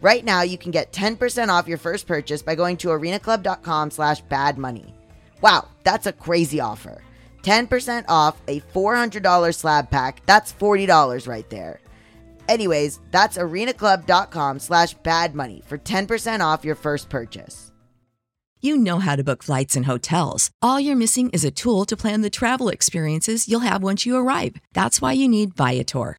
Right now, you can get 10% off your first purchase by going to arenaclub.com slash badmoney. Wow, that's a crazy offer. 10% off a $400 slab pack. That's $40 right there. Anyways, that's arenaclub.com slash badmoney for 10% off your first purchase. You know how to book flights and hotels. All you're missing is a tool to plan the travel experiences you'll have once you arrive. That's why you need Viator.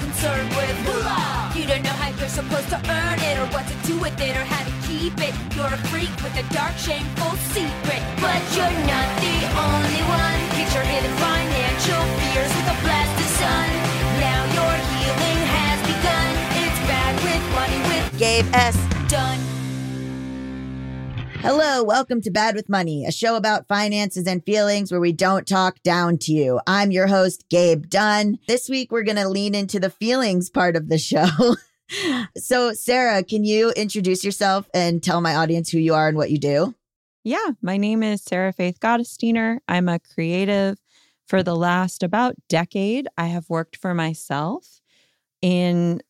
concerned with. Moolah! You don't know how you're supposed to earn it, or what to do with it, or how to keep it. You're a freak with a dark, shameful secret. But you're not the only one. Your hidden financial fears with a blast of sun. Now your healing has begun. It's bad with money with Gabe S. Dunn. Hello, welcome to Bad with Money, a show about finances and feelings where we don't talk down to you. I'm your host, Gabe Dunn. This week, we're going to lean into the feelings part of the show. so, Sarah, can you introduce yourself and tell my audience who you are and what you do? Yeah, my name is Sarah Faith Gottesdiener. I'm a creative. For the last about decade, I have worked for myself in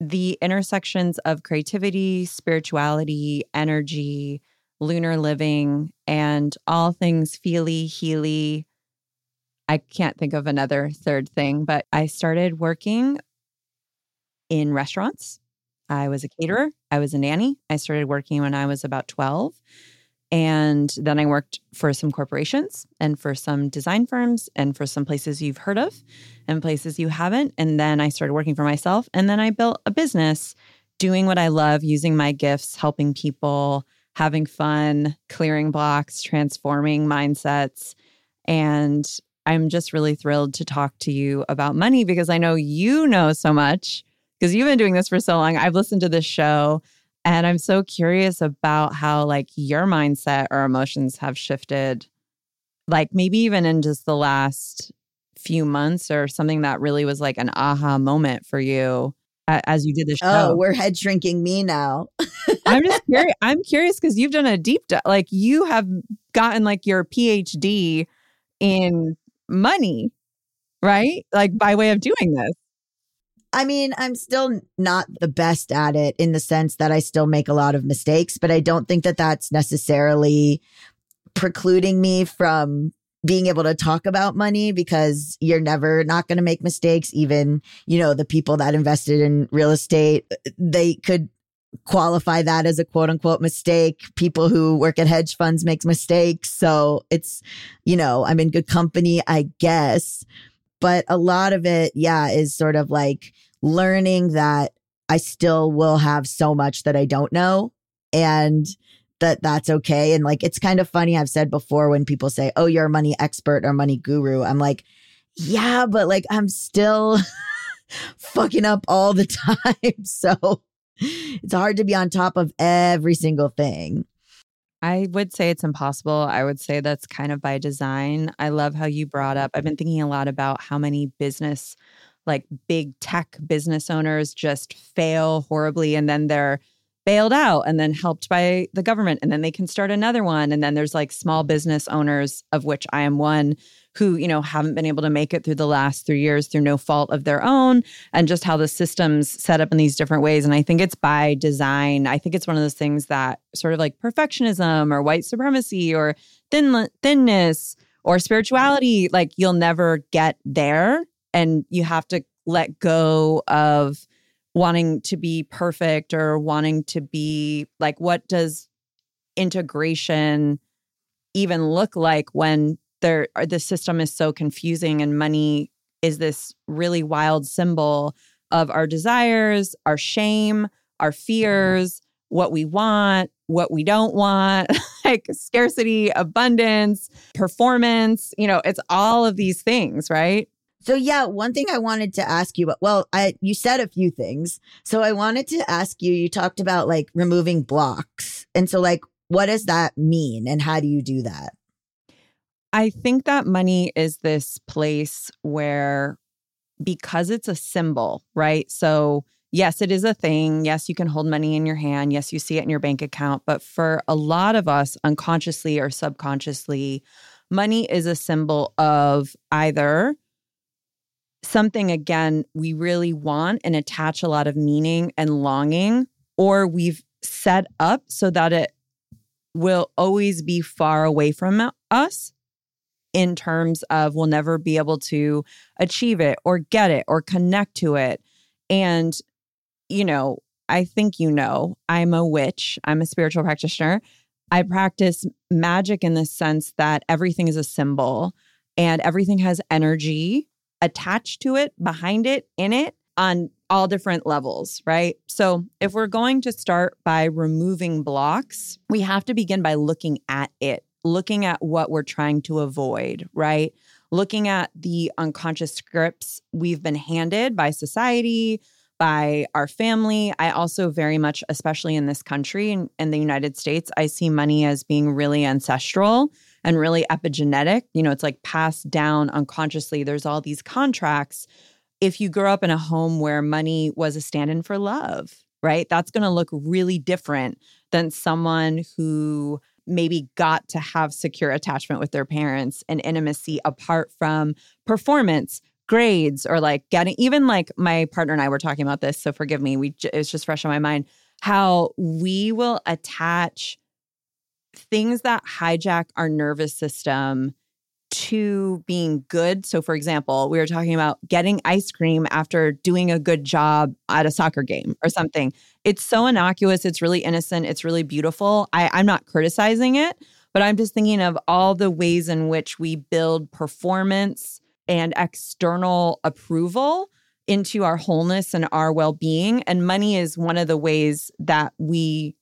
the intersections of creativity, spirituality, energy, lunar living, and all things feely, healy. I can't think of another third thing, but I started working in restaurants. I was a caterer, I was a nanny. I started working when I was about 12. And then I worked for some corporations and for some design firms and for some places you've heard of and places you haven't. And then I started working for myself. And then I built a business doing what I love, using my gifts, helping people, having fun, clearing blocks, transforming mindsets. And I'm just really thrilled to talk to you about money because I know you know so much because you've been doing this for so long. I've listened to this show. And I'm so curious about how like your mindset or emotions have shifted, like maybe even in just the last few months or something that really was like an aha moment for you as you did the oh, show. Oh, we're head shrinking me now. I'm just curious. I'm curious because you've done a deep dive. Like you have gotten like your PhD in money, right? Like by way of doing this. I mean, I'm still not the best at it in the sense that I still make a lot of mistakes, but I don't think that that's necessarily precluding me from being able to talk about money because you're never not going to make mistakes. Even, you know, the people that invested in real estate, uh, they could qualify that as a quote unquote mistake. People who work at hedge funds make mistakes. So it's, you know, I'm in good company, I guess. But a lot of it, yeah, is sort of like learning that I still will have so much that I don't know. And that that's okay. And like, it's kind of funny. I've said before when people say, Oh, you're a money expert or money guru. I'm like, yeah, but like, I'm still fucking up all the time. So it's hard to be on top of every single thing. I would say it's impossible. I would say that's kind of by design. I love how you brought up, I've been thinking a lot about how many business, like big tech business owners, just fail horribly and then they're bailed out and then helped by the government and then they can start another one and then there's like small business owners of which I am one who you know haven't been able to make it through the last 3 years through no fault of their own and just how the systems set up in these different ways. And I think it's by design. I think it's one of those things that sort of like perfectionism or white supremacy or thin thinness or spirituality like you'll never get there. And you have to let go of wanting to be perfect or wanting to be like what does integration even look like when there the system is so confusing and money is this really wild symbol of our desires, our shame, our fears, what we want, what we don't want, like scarcity, abundance, performance, you know, it's all of these things, right? So yeah, one thing I wanted to ask you, well, I you said a few things. So I wanted to ask you, you talked about like removing blocks. And so like what does that mean and how do you do that? I think that money is this place where because it's a symbol, right? So yes, it is a thing. Yes, you can hold money in your hand. Yes, you see it in your bank account, but for a lot of us unconsciously or subconsciously, money is a symbol of either something again we really want and attach a lot of meaning and longing, or we've set up so that it will always be far away from us in terms of we'll never be able to achieve it or get it or connect to it. And, you know, I think you know, I'm a witch, I'm a spiritual practitioner. I practice magic in the sense that everything is a symbol and everything has energy attached to it, behind it, in it, on all different levels, right? So, if we're going to start by removing blocks, we have to begin by looking at it, looking at what we're trying to avoid, right? Looking at the unconscious scripts we've been handed by society, by our family. I also very much, especially in this country in, in the United States, I see money as being really ancestral and really epigenetic. You know, it's like passed down unconsciously. There's all these contracts. If you grow up in a home where money was a stand in for love, right? That's going to look really different than someone who maybe got to have secure attachment with their parents and intimacy apart from performance grades or like getting even like my partner and I were talking about this so forgive me we it was just fresh on my mind how we will attach things that hijack our nervous system to being good. So, for example, we were talking about getting ice cream after doing a good job at a soccer game or something. It's so innocuous. It's really innocent. It's really beautiful. I, I'm not criticizing it, but I'm just thinking of all the ways in which we build performance and external approval into our wholeness and our well being. And money is one of the ways that we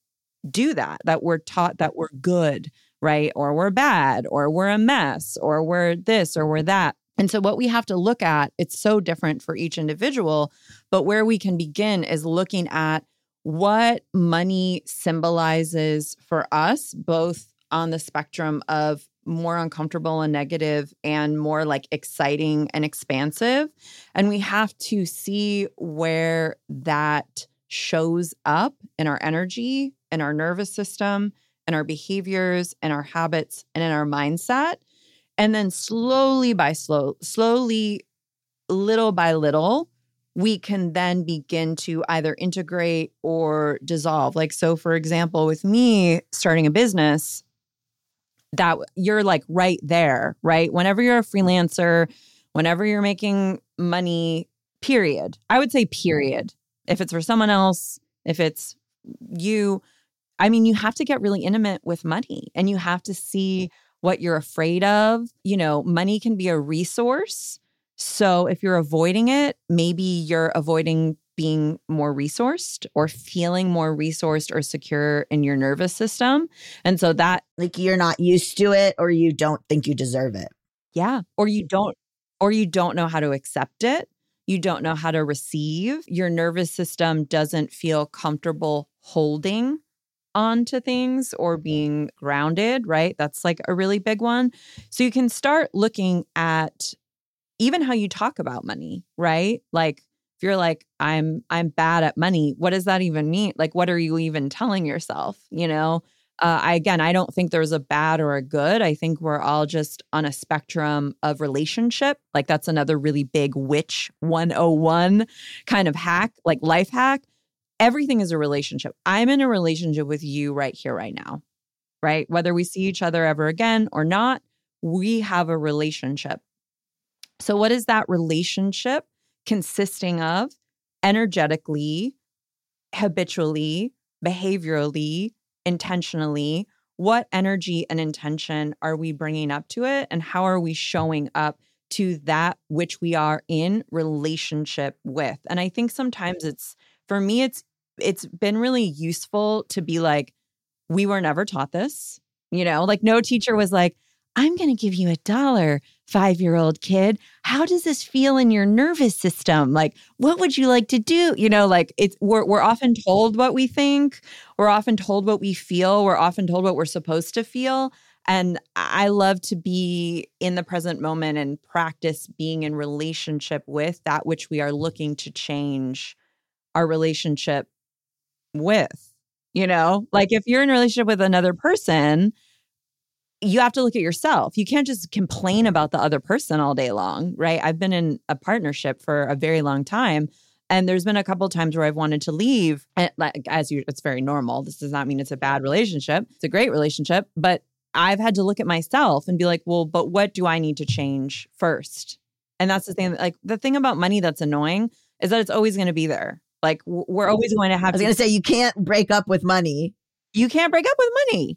do that, that we're taught that we're good, right? Or we're bad, or we're a mess, or we're this, or we're that. And so, what we have to look at, it's so different for each individual, but where we can begin is looking at what money symbolizes for us, both on the spectrum of more uncomfortable and negative and more like exciting and expansive. And we have to see where that shows up in our energy in our nervous system, in our behaviors, in our habits, and in our mindset. And then slowly by slow, slowly, little by little, we can then begin to either integrate or dissolve. Like, so for example, with me starting a business, that you're like right there, right? Whenever you're a freelancer, whenever you're making money, period. I would say period. If it's for someone else, if it's you, I mean, you have to get really intimate with money and you have to see what you're afraid of. You know, money can be a resource. So if you're avoiding it, maybe you're avoiding being more resourced or feeling more resourced or secure in your nervous system. And so that, Like you're not used to it or you don't think you deserve it. yeah, or you don't, or you don't know how to accept it. You don't know how to receive. Your nervous system doesn't feel comfortable holding on to things or being grounded, right? That's like a really big one. So you can start looking at even how you talk about money, right? Like if you're like I'm I'm bad at money, what does that even mean? Like what are you even telling yourself, you know? Uh, I again, I don't think there's a bad or a good. I think we're all just on a spectrum of relationship. Like that's another really big witch 101 kind of hack, like life hack. Everything is a relationship. I'm in a relationship with you right here, right now, right? Whether we see each other ever again or not, we have a relationship. So, what is that relationship consisting of energetically, habitually, behaviorally, intentionally? What energy and intention are we bringing up to it? And how are we showing up to that which we are in relationship with? And I think sometimes it's, for me, it's, it's been really useful to be like, we were never taught this. You know, like no teacher was like, I'm going to give you a dollar, five year old kid. How does this feel in your nervous system? Like, what would you like to do? You know, like it's, we're, we're often told what we think, we're often told what we feel, we're often told what we're supposed to feel. And I love to be in the present moment and practice being in relationship with that which we are looking to change our relationship with. You know, like if you're in relationship with another person, you have to look at yourself. You can't just complain about the other person all day long, right? I've been in a partnership for a very long time. And there's been a couple times where I've wanted to leave. And like as you it's very normal. This does not mean it's a bad relationship. It's a great relationship. But I've had to look at myself and be like, well, but what do I need to change first? And that's the thing. Like the thing about money that's annoying is that it's always going to be there. Like we're always going to have. I was going to say, you can't break up with money. you can't break up with money.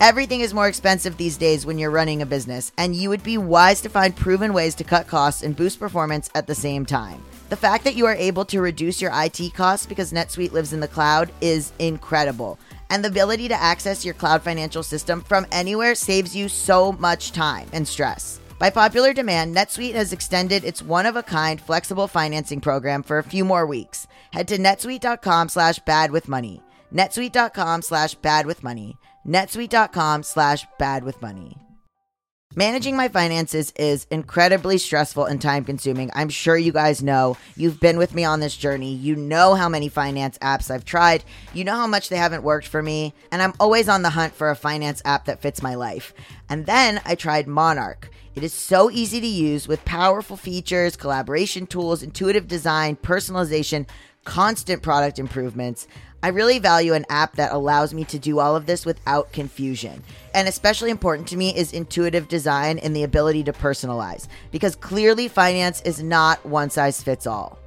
Everything is more expensive these days when you're running a business, and you would be wise to find proven ways to cut costs and boost performance at the same time. The fact that you are able to reduce your IT costs because NetSuite lives in the cloud is incredible. And the ability to access your cloud financial system from anywhere saves you so much time and stress. By popular demand, NetSuite has extended its one-of-a-kind flexible financing program for a few more weeks. Head to netsuite.com slash badwithmoney. netsuite.com slash badwithmoney. netsuite.com slash badwithmoney. Managing my finances is incredibly stressful and time consuming. I'm sure you guys know. You've been with me on this journey. You know how many finance apps I've tried. You know how much they haven't worked for me. And I'm always on the hunt for a finance app that fits my life. And then I tried Monarch. It is so easy to use with powerful features, collaboration tools, intuitive design, personalization, constant product improvements. I really value an app that allows me to do all of this without confusion. And especially important to me is intuitive design and the ability to personalize, because clearly finance is not one size fits all.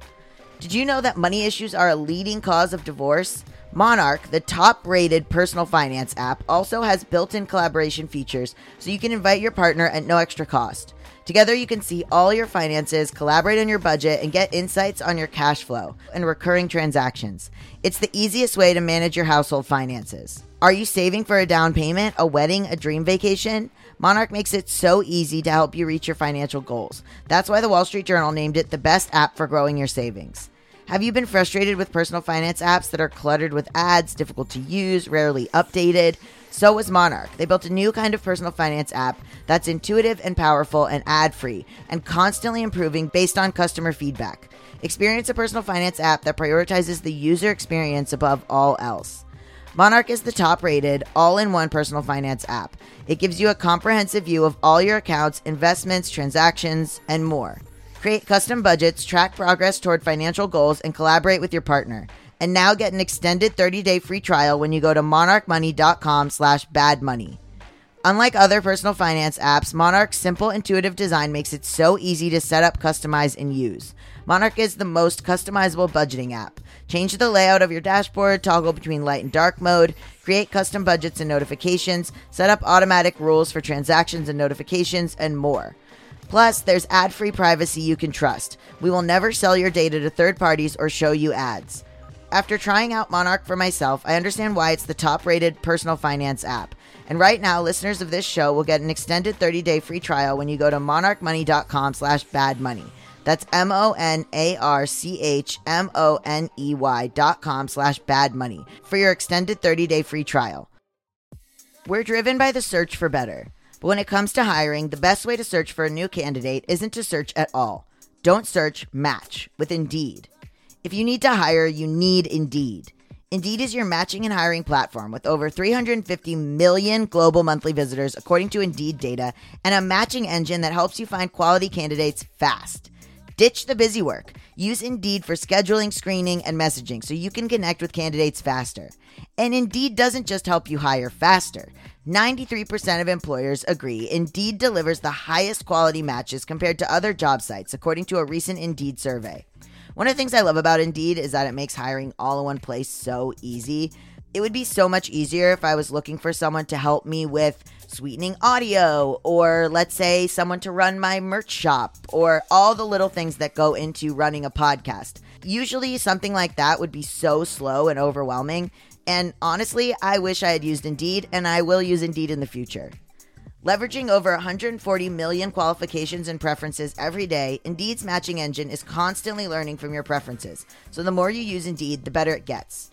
Did you know that money issues are a leading cause of divorce? Monarch, the top rated personal finance app, also has built in collaboration features so you can invite your partner at no extra cost. Together, you can see all your finances, collaborate on your budget, and get insights on your cash flow and recurring transactions. It's the easiest way to manage your household finances. Are you saving for a down payment, a wedding, a dream vacation? Monarch makes it so easy to help you reach your financial goals. That's why the Wall Street Journal named it the best app for growing your savings. Have you been frustrated with personal finance apps that are cluttered with ads, difficult to use, rarely updated? So was Monarch. They built a new kind of personal finance app that's intuitive and powerful and ad free and constantly improving based on customer feedback. Experience a personal finance app that prioritizes the user experience above all else. Monarch is the top rated, all in one personal finance app. It gives you a comprehensive view of all your accounts, investments, transactions, and more. Create custom budgets, track progress toward financial goals, and collaborate with your partner. And now get an extended 30-day free trial when you go to monarchmoney.com slash badmoney. Unlike other personal finance apps, Monarch's simple, intuitive design makes it so easy to set up, customize, and use. Monarch is the most customizable budgeting app. Change the layout of your dashboard, toggle between light and dark mode, create custom budgets and notifications, set up automatic rules for transactions and notifications, and more. Plus, there's ad free privacy you can trust. We will never sell your data to third parties or show you ads. After trying out Monarch for myself, I understand why it's the top rated personal finance app. And right now, listeners of this show will get an extended 30 day free trial when you go to monarchmoney.com slash badmoney. That's M O N A R C H M O N E Y dot com slash badmoney for your extended 30 day free trial. We're driven by the search for better. But when it comes to hiring, the best way to search for a new candidate isn't to search at all. Don't search, match with Indeed. If you need to hire, you need Indeed. Indeed is your matching and hiring platform with over 350 million global monthly visitors, according to Indeed data, and a matching engine that helps you find quality candidates fast. Ditch the busy work. Use Indeed for scheduling, screening, and messaging so you can connect with candidates faster. And Indeed doesn't just help you hire faster. 93% of employers agree Indeed delivers the highest quality matches compared to other job sites, according to a recent Indeed survey. One of the things I love about Indeed is that it makes hiring all in one place so easy. It would be so much easier if I was looking for someone to help me with sweetening audio, or let's say someone to run my merch shop, or all the little things that go into running a podcast. Usually, something like that would be so slow and overwhelming. And honestly, I wish I had used Indeed, and I will use Indeed in the future. Leveraging over 140 million qualifications and preferences every day, Indeed's matching engine is constantly learning from your preferences. So the more you use Indeed, the better it gets.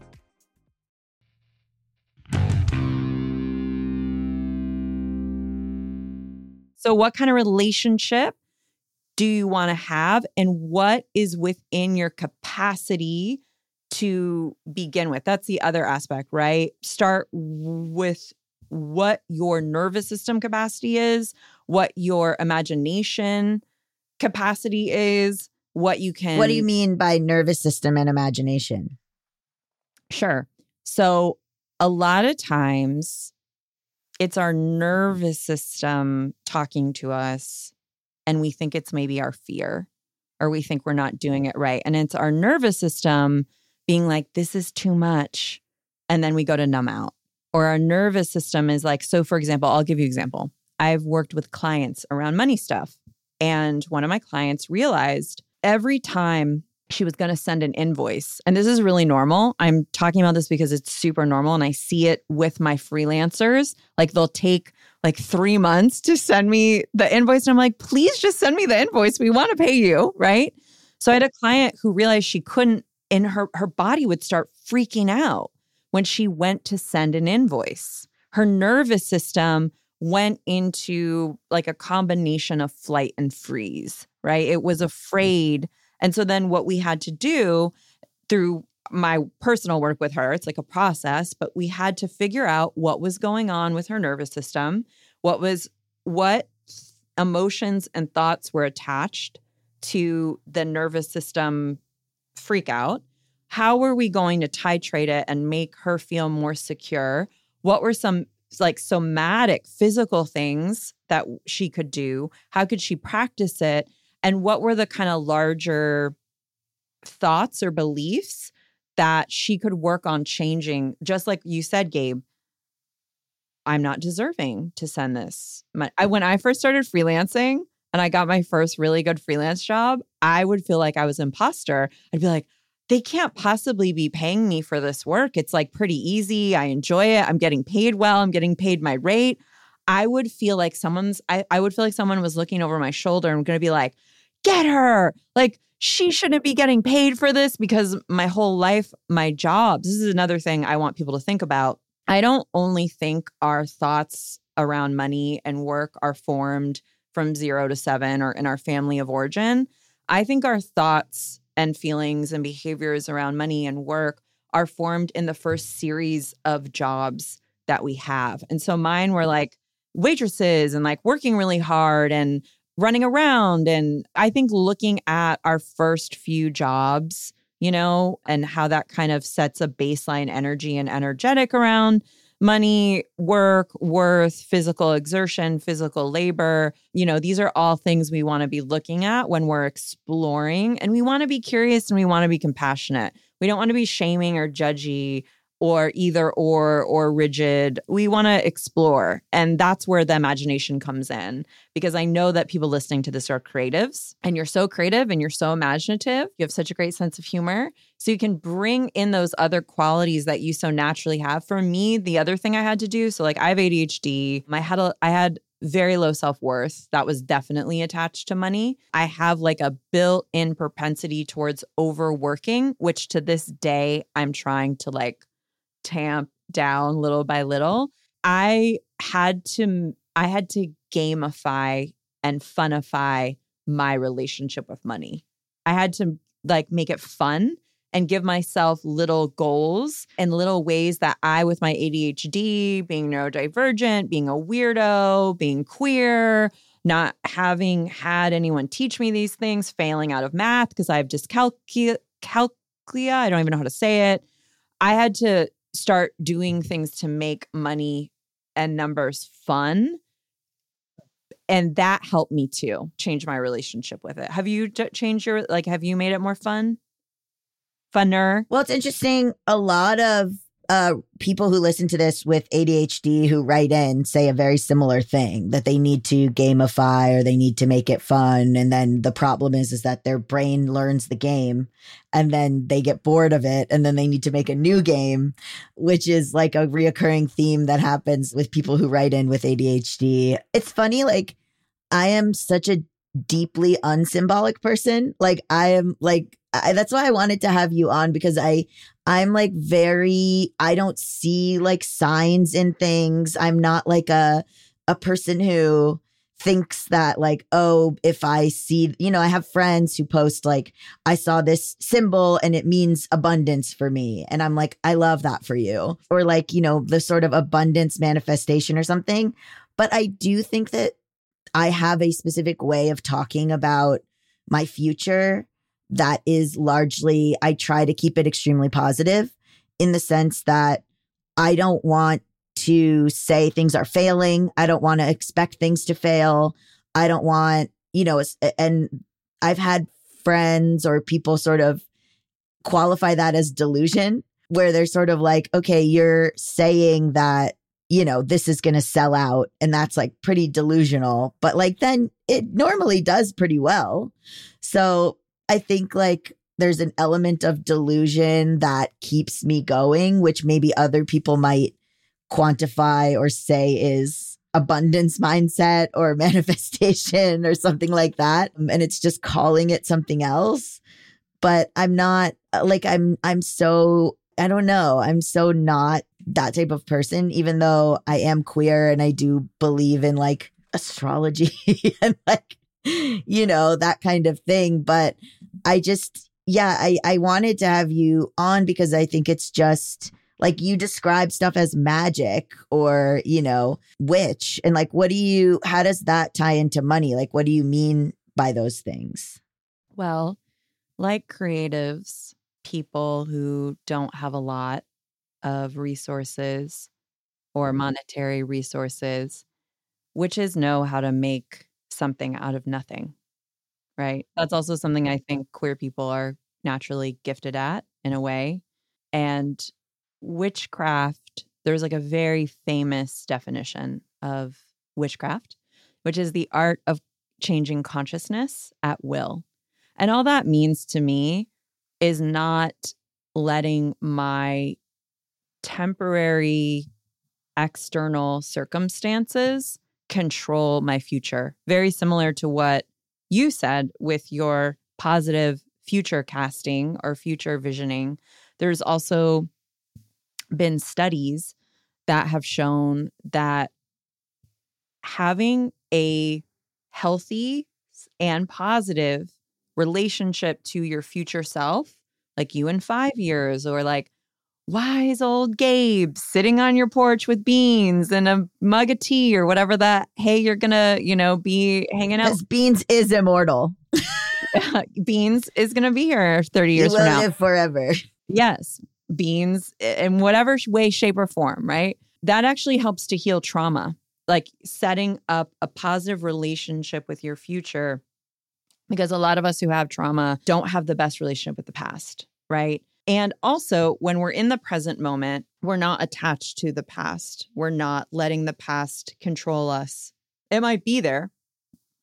So, what kind of relationship do you want to have, and what is within your capacity to begin with? That's the other aspect, right? Start with what your nervous system capacity is, what your imagination capacity is, what you can. What do you mean by nervous system and imagination? Sure. So, a lot of times it's our nervous system talking to us, and we think it's maybe our fear or we think we're not doing it right. And it's our nervous system being like, this is too much. And then we go to numb out. Or our nervous system is like, so for example, I'll give you example. I've worked with clients around money stuff. And one of my clients realized every time she was going to send an invoice. And this is really normal. I'm talking about this because it's super normal and I see it with my freelancers. Like they'll take like 3 months to send me the invoice and I'm like, "Please just send me the invoice. We want to pay you." Right? So I had a client who realized she couldn't and her her body would start freaking out when she went to send an invoice. Her nervous system went into like a combination of flight and freeze, right? It was mm. afraid and so then what we had to do through my personal work with her, it's like a process, but we had to figure out what was going on with her nervous system. What was what emotions and thoughts were attached to the nervous system freak out? How were we going to titrate it and make her feel more secure? What were some like somatic physical things that she could do? How could she practice it? And what were the kind of larger thoughts or beliefs that she could work on changing? Just like you said, Gabe, I'm not deserving to send this. I, when I first started freelancing and I got my first really good freelance job, I would feel like I was imposter. I'd be like, they can't possibly be paying me for this work. It's like pretty easy. I enjoy it. I'm getting paid well. I'm getting paid my rate. I would feel like someone's, I, I would feel like someone was looking over my shoulder and going to be like, get her. Like, she shouldn't be getting paid for this because my whole life, my jobs, this is another thing I want people to think about. I don't only think our thoughts around money and work are formed from zero to seven or in our family of origin. I think our thoughts and feelings and behaviors around money and work are formed in the first series of jobs that we have. And so mine were like waitresses and like working really hard and running around. And I think looking at our first few jobs, you know, and how that kind of sets a baseline energy and energetic around money, work, worth, physical exertion, physical labor. You know, these are all things we want to be looking at when we're exploring. And we want to be curious and we want to be compassionate. We don't want to be shaming or judgy or either or or rigid. We want to explore. And that's where the imagination comes in because I know that people listening to this are creatives and you're so creative and you're so imaginative. You have such a great sense of humor. So you can bring in those other qualities that you so naturally have. For me, the other thing I had to do, so like I have ADHD, I had a I had very low self worth that was definitely attached to money. I have like a built in propensity towards overworking, which to this day I'm trying to like tamp down little by little. I had to I had to gamify and funify my relationship with money. I had to like make it fun and give myself little goals and little ways that I, with my ADHD, being neurodivergent, being a weirdo, being queer, not having had anyone teach me these things, failing out of math because I have dyscalculia, calculia, I don't even know how to say it. I had to start doing things to make money and numbers fun. And that helped me too change my relationship with it. Have you changed your, like, have you made it more fun? Funner? Well, it's interesting. A lot of uh, people who listen to this with ADHD who write in say a very similar thing that they need to gamify or they need to make it fun. And then the problem is, is that their brain learns the game and then they get bored of it and then they need to make a new game, which is like a reoccurring theme that happens with people who write in with ADHD. It's funny, like, I am such a deeply unsymbolic person. Like, I am like, I, that's why I wanted to have you on because I I'm like very I don't see like signs in things. I'm not like a a person who thinks that like oh if I see you know I have friends who post like I saw this symbol and it means abundance for me and I'm like I love that for you or like you know the sort of abundance manifestation or something. But I do think that I have a specific way of talking about my future that is largely, I try to keep it extremely positive in the sense that I don't want to say things are failing. I don't want to expect things to fail. I don't want, you know, and I've had friends or people sort of qualify that as delusion, where they're sort of like, okay, you're saying that, you know, this is going to sell out. And that's like pretty delusional. But like, then it normally does pretty well. So I think like there's an element of delusion that keeps me going, which maybe other people might quantify or say is abundance mindset or manifestation or something like that. Um, and it's just calling it something else. But I'm not uh, like I'm I'm so I don't know. I'm so not that type of person, even though I am queer and I do believe in like astrology and like, you know, that kind of thing. But I just, yeah, I, I wanted to have you on because I think it's just like you describe stuff as magic or, you know, witch. And like, what do you, how does that tie into money? Like, what do you mean by those things? Well, like creatives, people who don't have a lot of resources or mm-hmm. monetary resources, witches know how to make something out of nothing, right? That's also something I think queer people are naturally gifted at in a way. And witchcraft, there's like a very famous definition of witchcraft, which is the art of changing consciousness at will. And all that means to me is not letting my temporary external circumstances control my future. Very similar to what you said with your positive future casting or future visioning. There's also been studies that have shown that having a healthy and positive relationship to your future self, like you in five years, or like wise old Gabe sitting on your porch with beans and a mug of tea or whatever that, hey, you're gonna, you know, be hanging out. Because Beans is immortal. beans is gonna be here 30 years he from now. live forever. Yes, beans in whatever way, shape, or form, right? That actually helps to heal trauma, like setting up a positive relationship with your future. Because a lot of us who have trauma don't have the best relationship with the past, right? And also, when we're in the present moment, we're not attached to the past. We're not letting the past control us. It might be there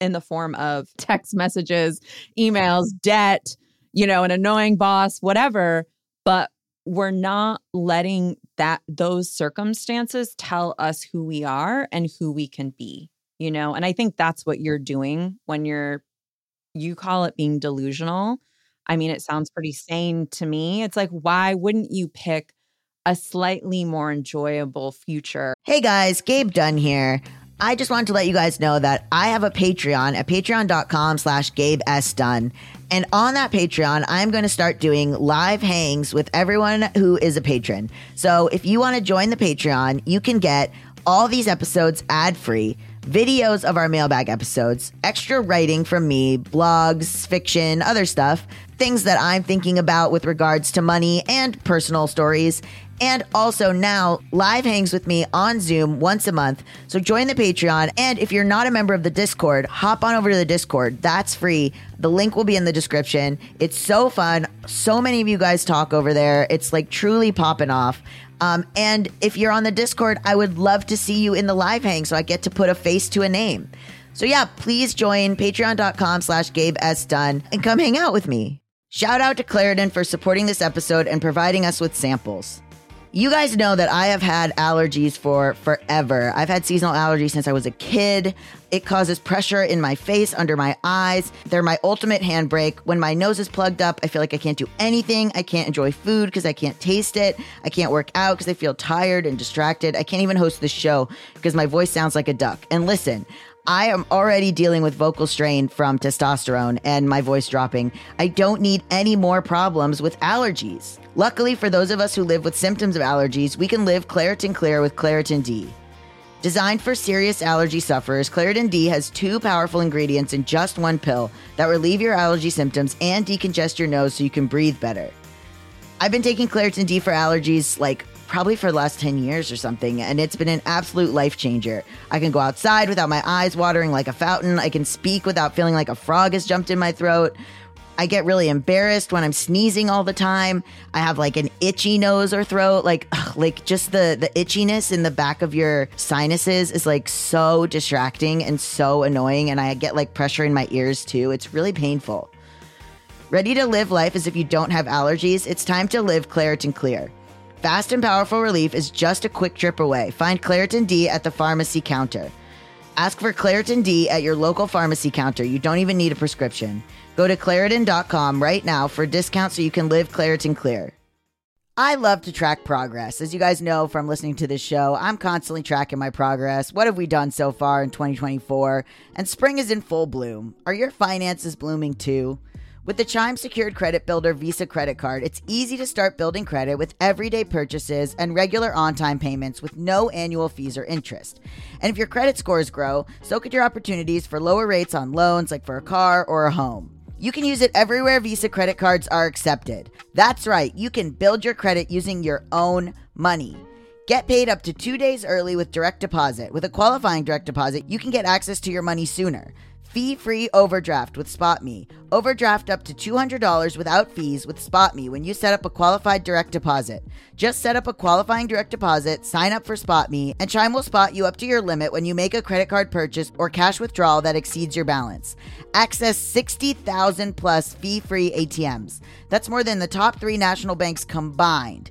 in the form of text messages, emails, debt, you know, an annoying boss, whatever, but we're not letting that those circumstances tell us who we are and who we can be, you know? And I think that's what you're doing when you're you call it being delusional. I mean, it sounds pretty sane to me. It's like why wouldn't you pick a slightly more enjoyable future? Hey guys, Gabe Dunn here. I just wanted to let you guys know that I have a Patreon at patreon.com slash Gabe S. Dunn. And on that Patreon, I'm going to start doing live hangs with everyone who is a patron. So if you want to join the Patreon, you can get all these episodes ad free, videos of our mailbag episodes, extra writing from me, blogs, fiction, other stuff, things that I'm thinking about with regards to money and personal stories. And also now live hangs with me on Zoom once a month. So join the Patreon. And if you're not a member of the Discord, hop on over to the Discord. That's free. The link will be in the description. It's so fun. So many of you guys talk over there. It's like truly popping off. Um, and if you're on the Discord, I would love to see you in the live hang so I get to put a face to a name. So yeah, please join patreon.com slash Gabe S. Dunn and come hang out with me. Shout out to Claritin for supporting this episode and providing us with samples. You guys know that I have had allergies for forever. I've had seasonal allergies since I was a kid. It causes pressure in my face, under my eyes. They're my ultimate handbrake. When my nose is plugged up, I feel like I can't do anything. I can't enjoy food because I can't taste it. I can't work out because I feel tired and distracted. I can't even host the show because my voice sounds like a duck. And listen, I am already dealing with vocal strain from testosterone and my voice dropping. I don't need any more problems with allergies. Luckily, for those of us who live with symptoms of allergies, we can live Claritin Clear with Claritin D. Designed for serious allergy sufferers, Claritin D has two powerful ingredients in just one pill that relieve your allergy symptoms and decongest your nose so you can breathe better. I've been taking Claritin D for allergies like probably for the last 10 years or something, and it's been an absolute life changer. I can go outside without my eyes watering like a fountain. I can speak without feeling like a frog has jumped in my throat. I get really embarrassed when I'm sneezing all the time. I have like an itchy nose or throat. Like, ugh, like just the the itchiness in the back of your sinuses is like so distracting and so annoying. And I get like pressure in my ears too. It's really painful. Ready to live life as if you don't have allergies? It's time to live Claritin Clear. Fast and powerful relief is just a quick trip away. Find Claritin D at the pharmacy counter. Ask for Claritin D at your local pharmacy counter. You don't even need a prescription. Go to Claritin.com right now for a discount so you can live Claritin Clear. I love to track progress. As you guys know from listening to this show, I'm constantly tracking my progress. What have we done so far in 2024? And spring is in full bloom. Are your finances blooming too? With the Chime Secured Credit Builder Visa credit card, it's easy to start building credit with everyday purchases and regular on time payments with no annual fees or interest. And if your credit scores grow, so could your opportunities for lower rates on loans like for a car or a home. You can use it everywhere Visa credit cards are accepted. That's right, you can build your credit using your own money. Get paid up to two days early with direct deposit. With a qualifying direct deposit, you can get access to your money sooner. Fee free overdraft with SpotMe. Overdraft up to $200 without fees with SpotMe when you set up a qualified direct deposit. Just set up a qualifying direct deposit, sign up for SpotMe, and Chime will spot you up to your limit when you make a credit card purchase or cash withdrawal that exceeds your balance. Access 60,000 plus fee free ATMs. That's more than the top three national banks combined.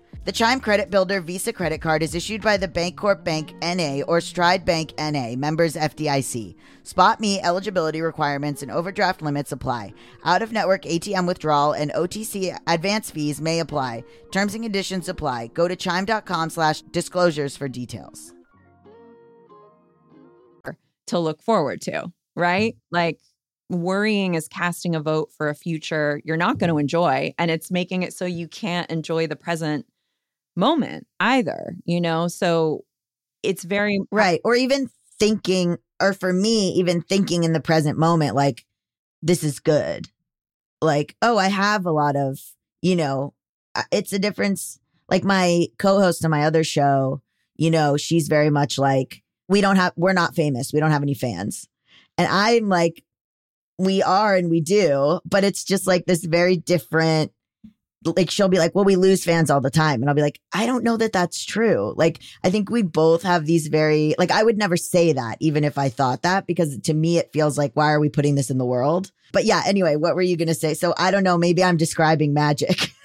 The Chime Credit Builder Visa credit card is issued by the Bancorp Bank NA or Stride Bank NA, members FDIC. Spot Me eligibility requirements and overdraft limits apply. Out of network ATM withdrawal and OTC advance fees may apply. Terms and conditions apply. Go to chime.com slash disclosures for details. to look forward to, right? Like worrying is casting a vote for a future you're not going to enjoy and it's making it so you can't enjoy the present moment either, you know? So it's very Right. Or even thinking, or for me, even thinking in the present moment, like, this is good. Like, oh, I have a lot of, you know, it's a difference. Like my co host on my other show, you know, she's very much like, we don't have, we're not famous. We don't have any fans. And I'm like, we are and we do, but it's just like this very different like she'll be like, well, we lose fans all the time. And I'll be like, I don't know that that's true. Like, I think we both have these very, like, I would never say that even if I thought that because to me, it feels like, why are we putting this in the world? But yeah, anyway, what were you going to say? So I don't know. Maybe I'm describing magic.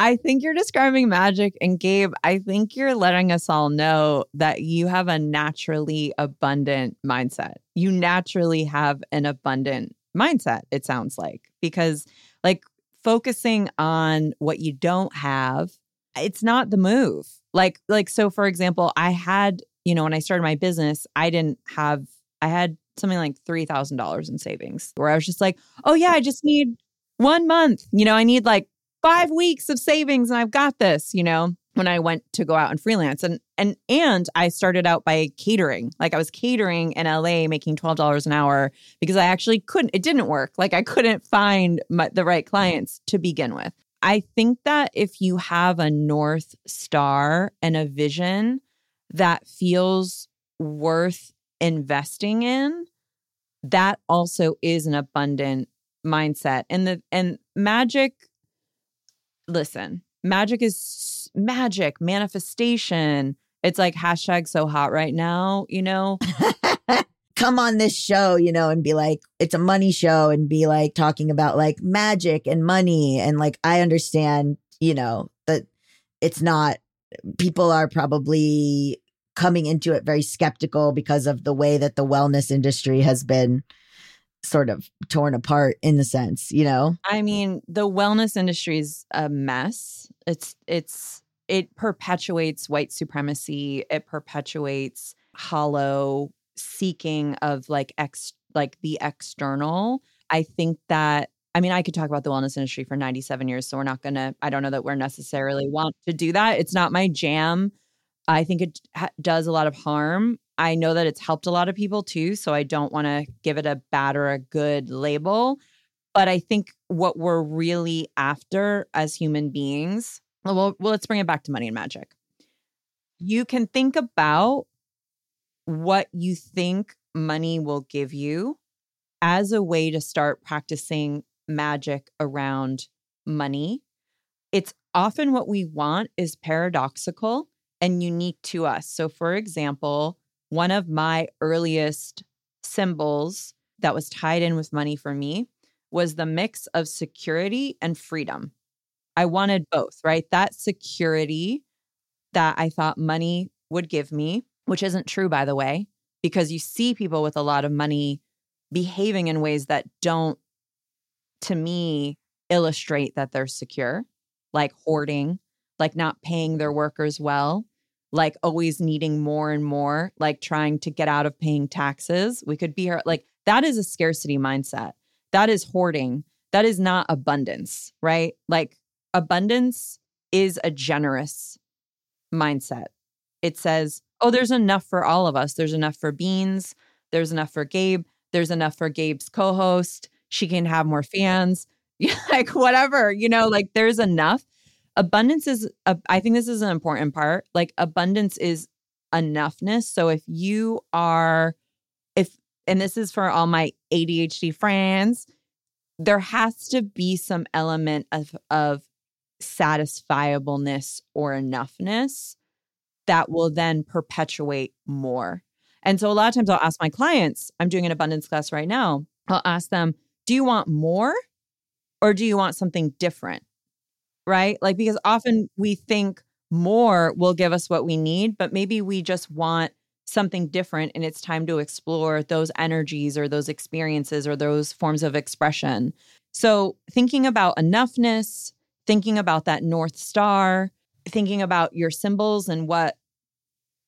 I think you're describing magic. And Gabe, I think you're letting us all know that you have a naturally abundant mindset. You naturally have an abundant mindset, it sounds like, because like focusing on what you don't have, it's not the move. Like, like, so for example, I had, you know, when I started my business, I didn't have, I had something like $3,000 in savings where I was just like, oh yeah, I just need one month. You know, I need like five weeks of savings and I've got this, you know, when I went to go out and freelance. And and and I started out by catering. Like I was catering in LA making $12 an hour because I actually couldn't, it didn't work. Like I couldn't find my, the right clients to begin with. I think that if you have a North Star and a vision that feels worth investing in, that also is an abundant mindset. And the and magic listen, magic is magic, manifestation. It's like hashtag so hot right now, you know? Come on this show, you know, and be like, it's a money show and be like talking about like magic and money. And like, I understand, you know, that it's not, people are probably coming into it very skeptical because of the way that the wellness industry has been sort of torn apart in the sense, you know? I mean, the wellness industry is a mess. It's it's it perpetuates white supremacy. It perpetuates hollow seeking of like ex like the external. I think that I mean, I could talk about the wellness industry for 97 years, so we're not going to I don't know that we're necessarily want to do that. It's not my jam. I think it ha- does a lot of harm. I know that it's helped a lot of people too. So I don't want to give it a bad or a good label. But I think what we're really after as human beings, well, well, let's bring it back to money and magic. You can think about what you think money will give you as a way to start practicing magic around money. It's often what we want is paradoxical and unique to us. So, for example, one of my earliest symbols that was tied in with money for me was the mix of security and freedom. I wanted both, right? That security that I thought money would give me, which isn't true, by the way, because you see people with a lot of money behaving in ways that don't, to me, illustrate that they're secure, like hoarding, like not paying their workers well, like always needing more and more, like trying to get out of paying taxes. We could be here, like that is a scarcity mindset. That is hoarding. That is not abundance, right? Like abundance is a generous mindset. It says, oh, there's enough for all of us. There's enough for Beans. There's enough for Gabe. There's enough for Gabe's co host. She can have more fans. like, whatever, you know, like there's enough. Abundance is, I think this is an important part. Like, abundance is enoughness. So if you are, if, and this is for all my ADHD friends, there has to be some element of, of satisfiableness or enoughness that will then perpetuate more. And so a lot of times I'll ask my clients, I'm doing an abundance class right now. I'll ask them, do you want more or do you want something different? Right? Like, because often we think more will give us what we need, but maybe we just want something different and it's time to explore those energies or those experiences or those forms of expression. So, thinking about enoughness, thinking about that North Star, thinking about your symbols and what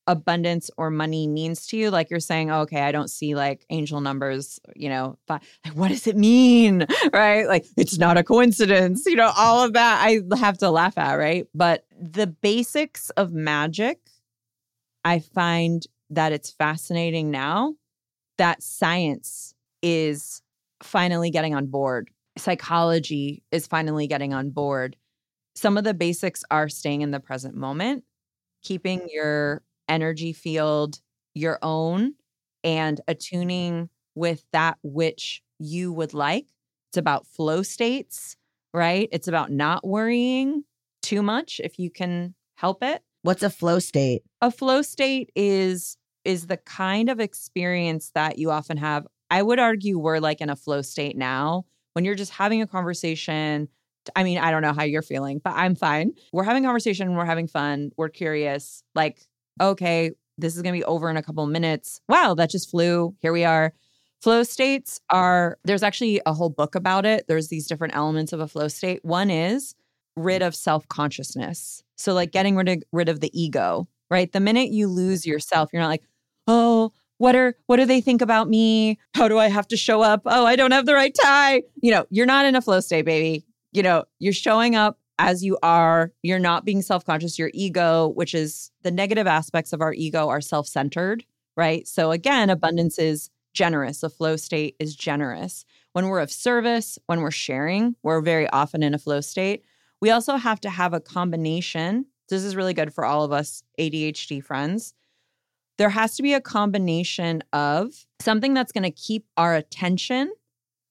abundance or money means to you like you're saying oh, okay i don't see like angel numbers you know like what does it mean right? Like it's not a coincidence you know all of that i have to laugh at right? But the basics of magic i find that it's fascinating now that science is finally getting on board psychology is finally getting on board. Some of the basics are staying in the present moment keeping your energy field your own and attuning with that which you would like. It's about flow states, right? It's about not worrying too much if you can help it. What's a flow state? A flow state is is the kind of experience that you often have. I would argue we're like in a flow state now when you're just having a conversation. I mean, I don't know how you're feeling, but I'm fine. We're having a conversation, we're having fun, we're curious. Like okay, this is going to be over in a couple minutes. Wow, that just flew. Here we are. Flow states are, there's actually a whole book about it. There's these different elements of a flow state. One is rid of self consciousness. So, like getting rid of, rid of the ego, right? The minute you lose yourself, you're not like, oh, what are what do they think about me? How do I have to show up? Oh, I don't have the right tie. You know, you're not in a flow state, baby. You know, you're showing up as you are. You're not being self conscious. Your ego, which is the negative aspects of our ego, are self centered, right? So, again, abundance is generous. A flow state is generous. When we're of service, when we're sharing, we're very often in a flow state. We also have to have a combination. This is really good for all of us ADHD friends. There has to be a combination of something that's going to keep our attention.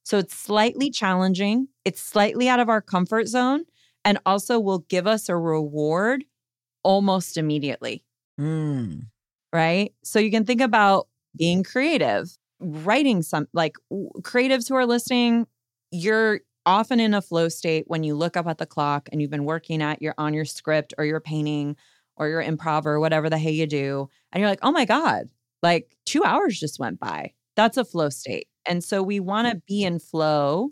So it's slightly challenging, it's slightly out of our comfort zone, and also will give us a reward almost immediately. Mm. Right. So you can think about being creative, writing some like creatives who are listening, you're often in a flow state when you look up at the clock and you've been working at your on your script or your painting or your improv or whatever the hey you do. And you're like, oh my God, like two hours just went by. That's a flow state. And so we want to be in flow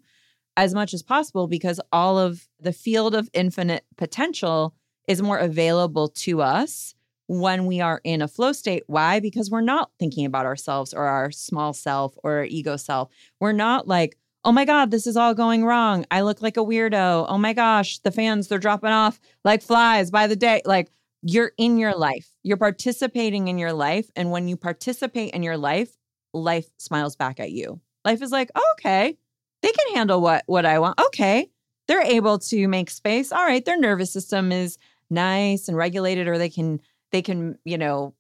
as much as possible because all of the field of infinite potential is more available to us when we are in a flow state. Why? Because we're not thinking about ourselves or our small self or our ego self. We're not like, oh my God, this is all going wrong. I look like a weirdo. Oh my gosh, the fans, they're dropping off like flies by the day. Like you're in your life, you're participating in your life. And when you participate in your life, life smiles back at you. Life is like, oh, okay, they can handle what what I want. Okay. They're able to make space. All right, their nervous system is nice and regulated or they can they can, you know,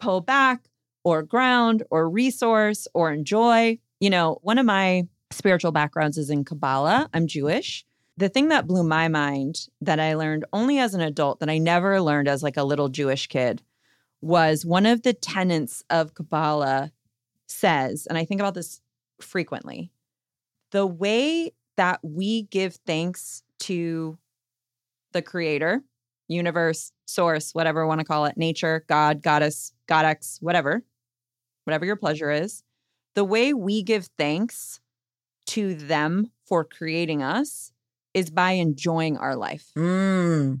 pull back or ground or resource or enjoy. You know, one of my spiritual backgrounds is in Kabbalah. I'm Jewish. The thing that blew my mind that I learned only as an adult that I never learned as like a little Jewish kid was one of the tenets of Kabbalah says, and I think about this frequently. The way that we give thanks to the creator, universe, source, whatever you want to call it, nature, God, goddess, godex, whatever, whatever your pleasure is, the way we give thanks to them for creating us is by enjoying our life. Mm.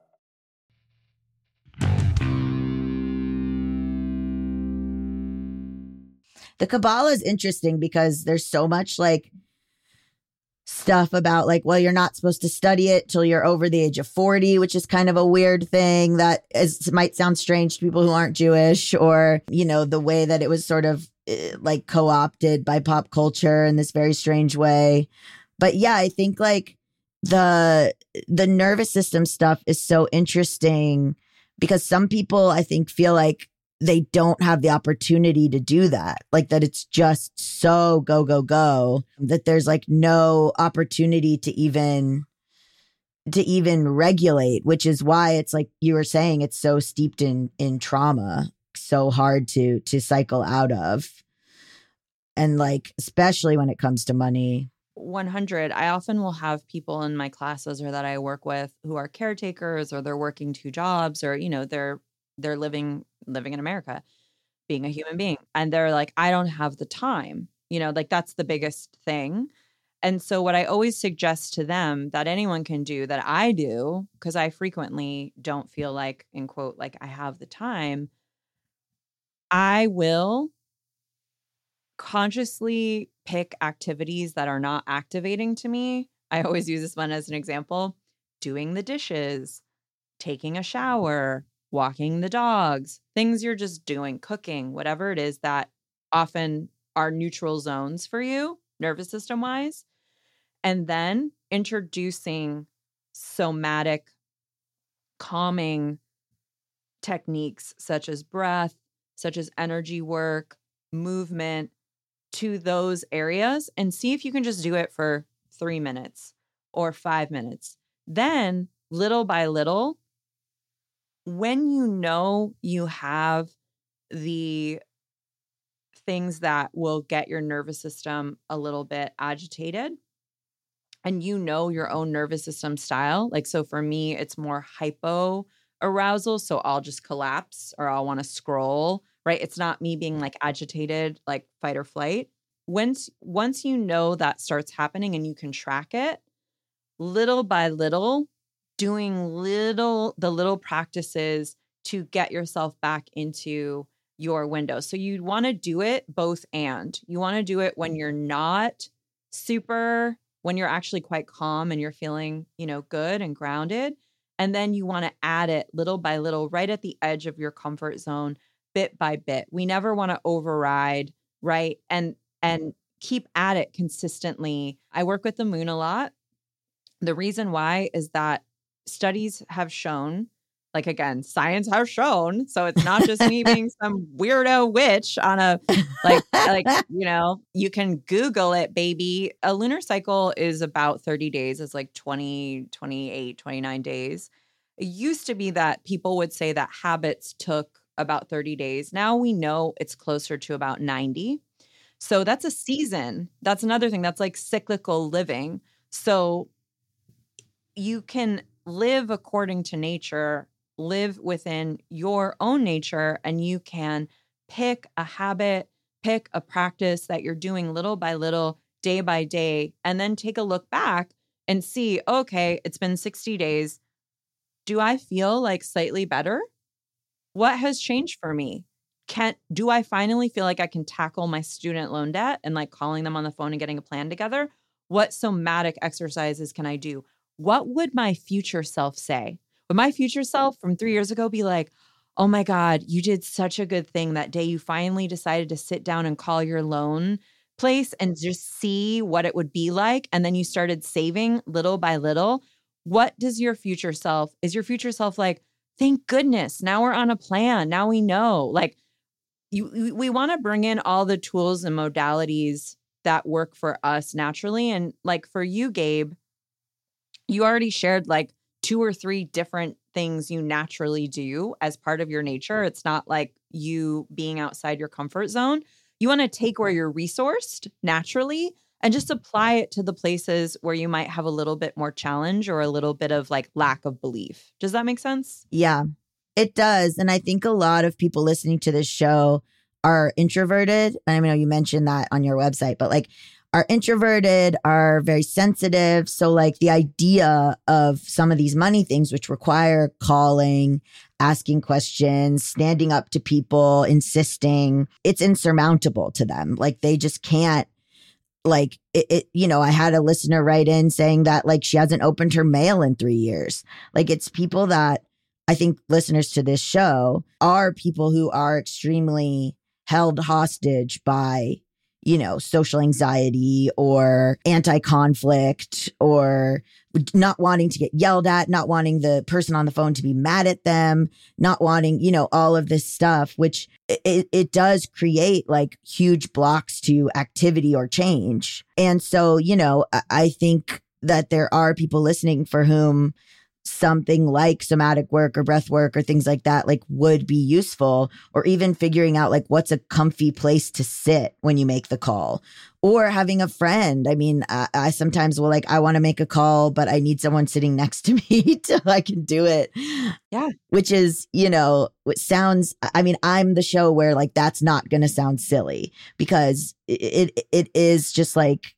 The Kabbalah is interesting because there's so much like stuff about like, well, you're not supposed to study it till you're over the age of 40, which is kind of a weird thing that is might sound strange to people who aren't Jewish or, you know, the way that it was sort of eh, like co-opted by pop culture in this very strange way. But yeah, I think like the the nervous system stuff is so interesting because some people I think feel like they don't have the opportunity to do that. Like that it's just so go, go, go that there's like no opportunity to even to even regulate, which is why it's like you were saying it's so steeped in in trauma, so hard to to cycle out of. And like especially when it comes to money. 100 i often will have people in my classes or that i work with who are caretakers or they're working two jobs or you know they're they're living living in America, being a mm-hmm. human being. And they're like, I don't have the time. You know, like that's the biggest thing. And so, what I always suggest to them that anyone can do that I do, because I frequently don't feel like, in quote, like I have the time, I will consciously pick activities that are not activating to me. I always use this one as an example doing the dishes, taking a shower, walking the dogs, things you're just doing, cooking, whatever it is that often are neutral zones for you, nervous system wise. And then introducing somatic calming techniques such as breath, such as energy work, movement to those areas and see if you can just do it for three minutes or five minutes. Then, little by little, when you know you have the things that will get your nervous system a little bit agitated and you know your own nervous system style like so for me it's more hypo arousal so i'll just collapse or i'll want to scroll right? It's not me being like agitated like fight or flight. Once once you know that starts happening and you can track it little by little doing little the little practices to get yourself back into your window. So you want to do it both and. You want to do it when mm-hmm. you're not super when you're actually quite calm and you're feeling, you know, good and grounded. And then you want to add it little by little right at the edge of your comfort zone bit by bit. We never want to override, right? And and keep at it consistently. I work with the moon a lot. The reason why is that studies have shown like again science has shown so it's not just me being some weirdo witch on a like like you know you can google it baby. A lunar cycle is about 30 days it's like 20 28 29 days. It used to be that people would say that habits took about 30 days. Now we know it's closer to about 90 so that's a season. That's another thing that's like cyclical living. So you can live according to nature live within your own nature and you can pick a habit, pick a practice that you're doing little by little, day by day, and then take a look back and see, okay, it's been 60 days. Do I feel like slightly better? What has changed for me? Can do I finally feel like I can tackle my student loan debt and like calling them on the phone and getting a plan together? What somatic exercises can I do? What would my future self say? Would my future self from 3 years ago be like, "Oh my god, you did such a good thing that day you finally decided to sit down and call your loan place and just see what it would be like and then you started saving little by little." What does your future self is your future self like, "Thank goodness, now we're on a plan. Now we know." Like you we want to bring in all the tools and modalities that work for us naturally and like for you Gabe, you already shared like two or three different things you naturally do as part of your nature. It's not like you being outside your comfort zone. You want to take where mm-hmm. you're resourced naturally and just apply it to the places where you might have a little bit more challenge or a little bit of like lack of belief. Does that make sense? Yeah, it does. And I think a lot of people listening to this show are introverted. I know you mentioned that on your website, but like are introverted, are very sensitive. So, like the idea of some of these money things, which require calling, asking questions, standing up to people, insisting, it's insurmountable to them. Like they just can't. Like it, it, you know, I had a listener write in saying that like she hasn't opened her mail in three years. Like it's people that I think listeners to this show are people who are extremely held hostage by you know, social anxiety or anti conflict or not wanting to get yelled at, not wanting the person on the phone to be mad at them, not wanting, you know, all of this stuff, which it, it does create like huge blocks to activity or change. And so, you know, I think that there are people listening for whom something like somatic work or breath work or things like that like would be useful or even figuring out like what's a comfy place to sit when you make the call. Or having a friend. I mean i, I sometimes will like i want to make a call but i need someone sitting next to me till i can do it. Yeah. Which is you know it sounds i mean i'm the show where like that's not going to sound silly because it, it it is just like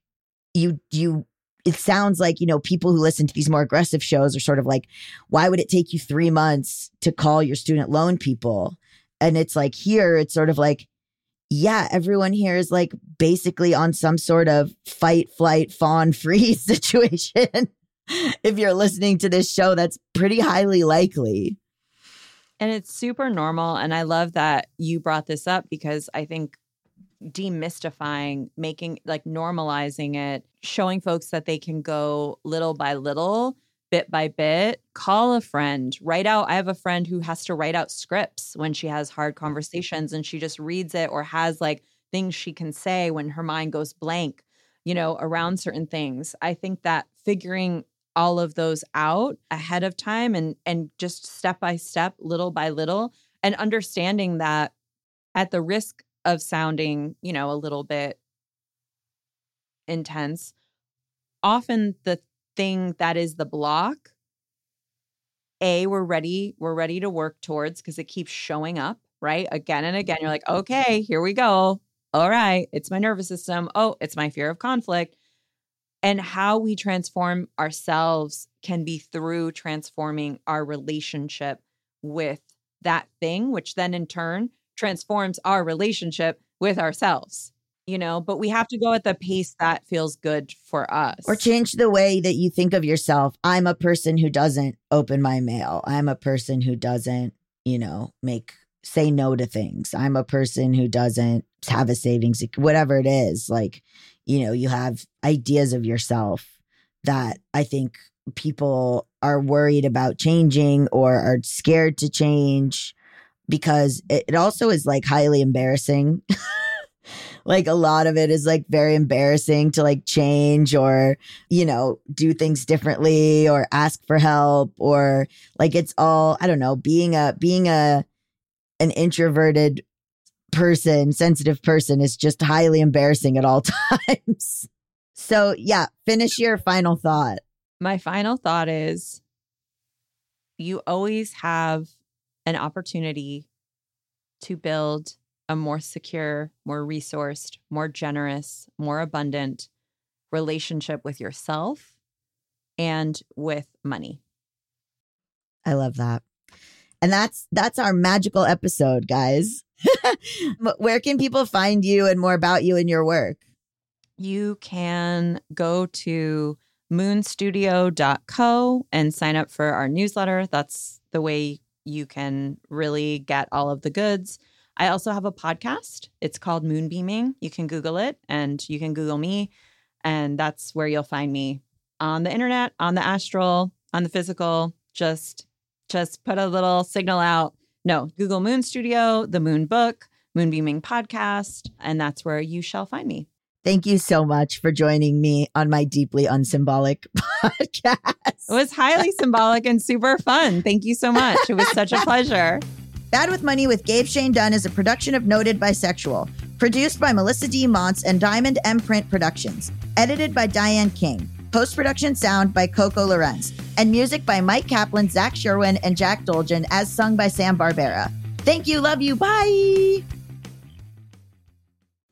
you you it sounds like, you know, people who listen to these more aggressive shows are sort of like, why would it take you three months to call your student loan people? And it's like here, it's sort of like, yeah, everyone here is like basically on some sort of fight, flight, fawn, freeze situation. if you're listening to this show, that's pretty highly likely. And it's super normal. And I love that you brought this up because I think demystifying, making like normalizing it, showing folks that they can go little by little, bit by bit. Call a friend, write out. I have a friend who has to write out scripts when she has hard mm-hmm. conversations and she just reads it or has like things she can say when her mind goes blank, you know, around certain things. I think that figuring all of those out ahead of time and and just step by step little by little and understanding that at the risk of sounding, you know, a little bit intense, often the thing that is the block a we're ready we're ready to work towards because it keeps showing up right again and again you're like mm-hmm. okay here we go. All right it's my nervous system. Oh it's my fear of conflict. And how we transform ourselves can be through transforming our relationship with that thing which then in turn transforms our relationship with ourselves you know but we have to go at the pace that feels good for us. or change the way that you think of yourself. I'm a person who doesn't open my mail. I'm a person who doesn't you know make say no to things. I'm a person who doesn't have a savings whatever it is like you know you have ideas of yourself that i think people are worried about changing or are scared to change because it, also is like highly embarrassing. like a lot of it is like very embarrassing to like change or you know do things differently or ask for help or like it's all i don't know being a being a an introverted person sensitive person is just highly embarrassing at all times so yeah finish your final thought my final thought is you always have an opportunity to build a more secure, more resourced, more generous, more abundant relationship with yourself and with money. I love that. And that's that's our magical episode, guys. Where can people find you and more about you and your work? You can go to moonstudio.co and sign up for our newsletter. That's the way you can really get all of the goods. I also have a podcast. It's called Moonbeaming. You can Google it and you can Google me. And that's where you'll find me on the internet, on the astral, on the physical. Just just put a little signal out. No, Google Moon Studio, the Moon Book, Moonbeaming Podcast, and that's where you shall find me. Thank you so much for joining me on my deeply unsymbolic podcast. It was highly symbolic and super fun. Thank you so much. It was such a pleasure. Bad with Money with Gabe Shane Dunn is a production of Noted Bisexual, produced by Melisa D. Monts and Diamond M Print Productions, edited by Diane Kang, post production sound by Coco Llorens, and music by Mike Kaplan, Zach Sherwin, and Jack Dolgen, as sung by Sam Barbera. Thank you, love you, bye.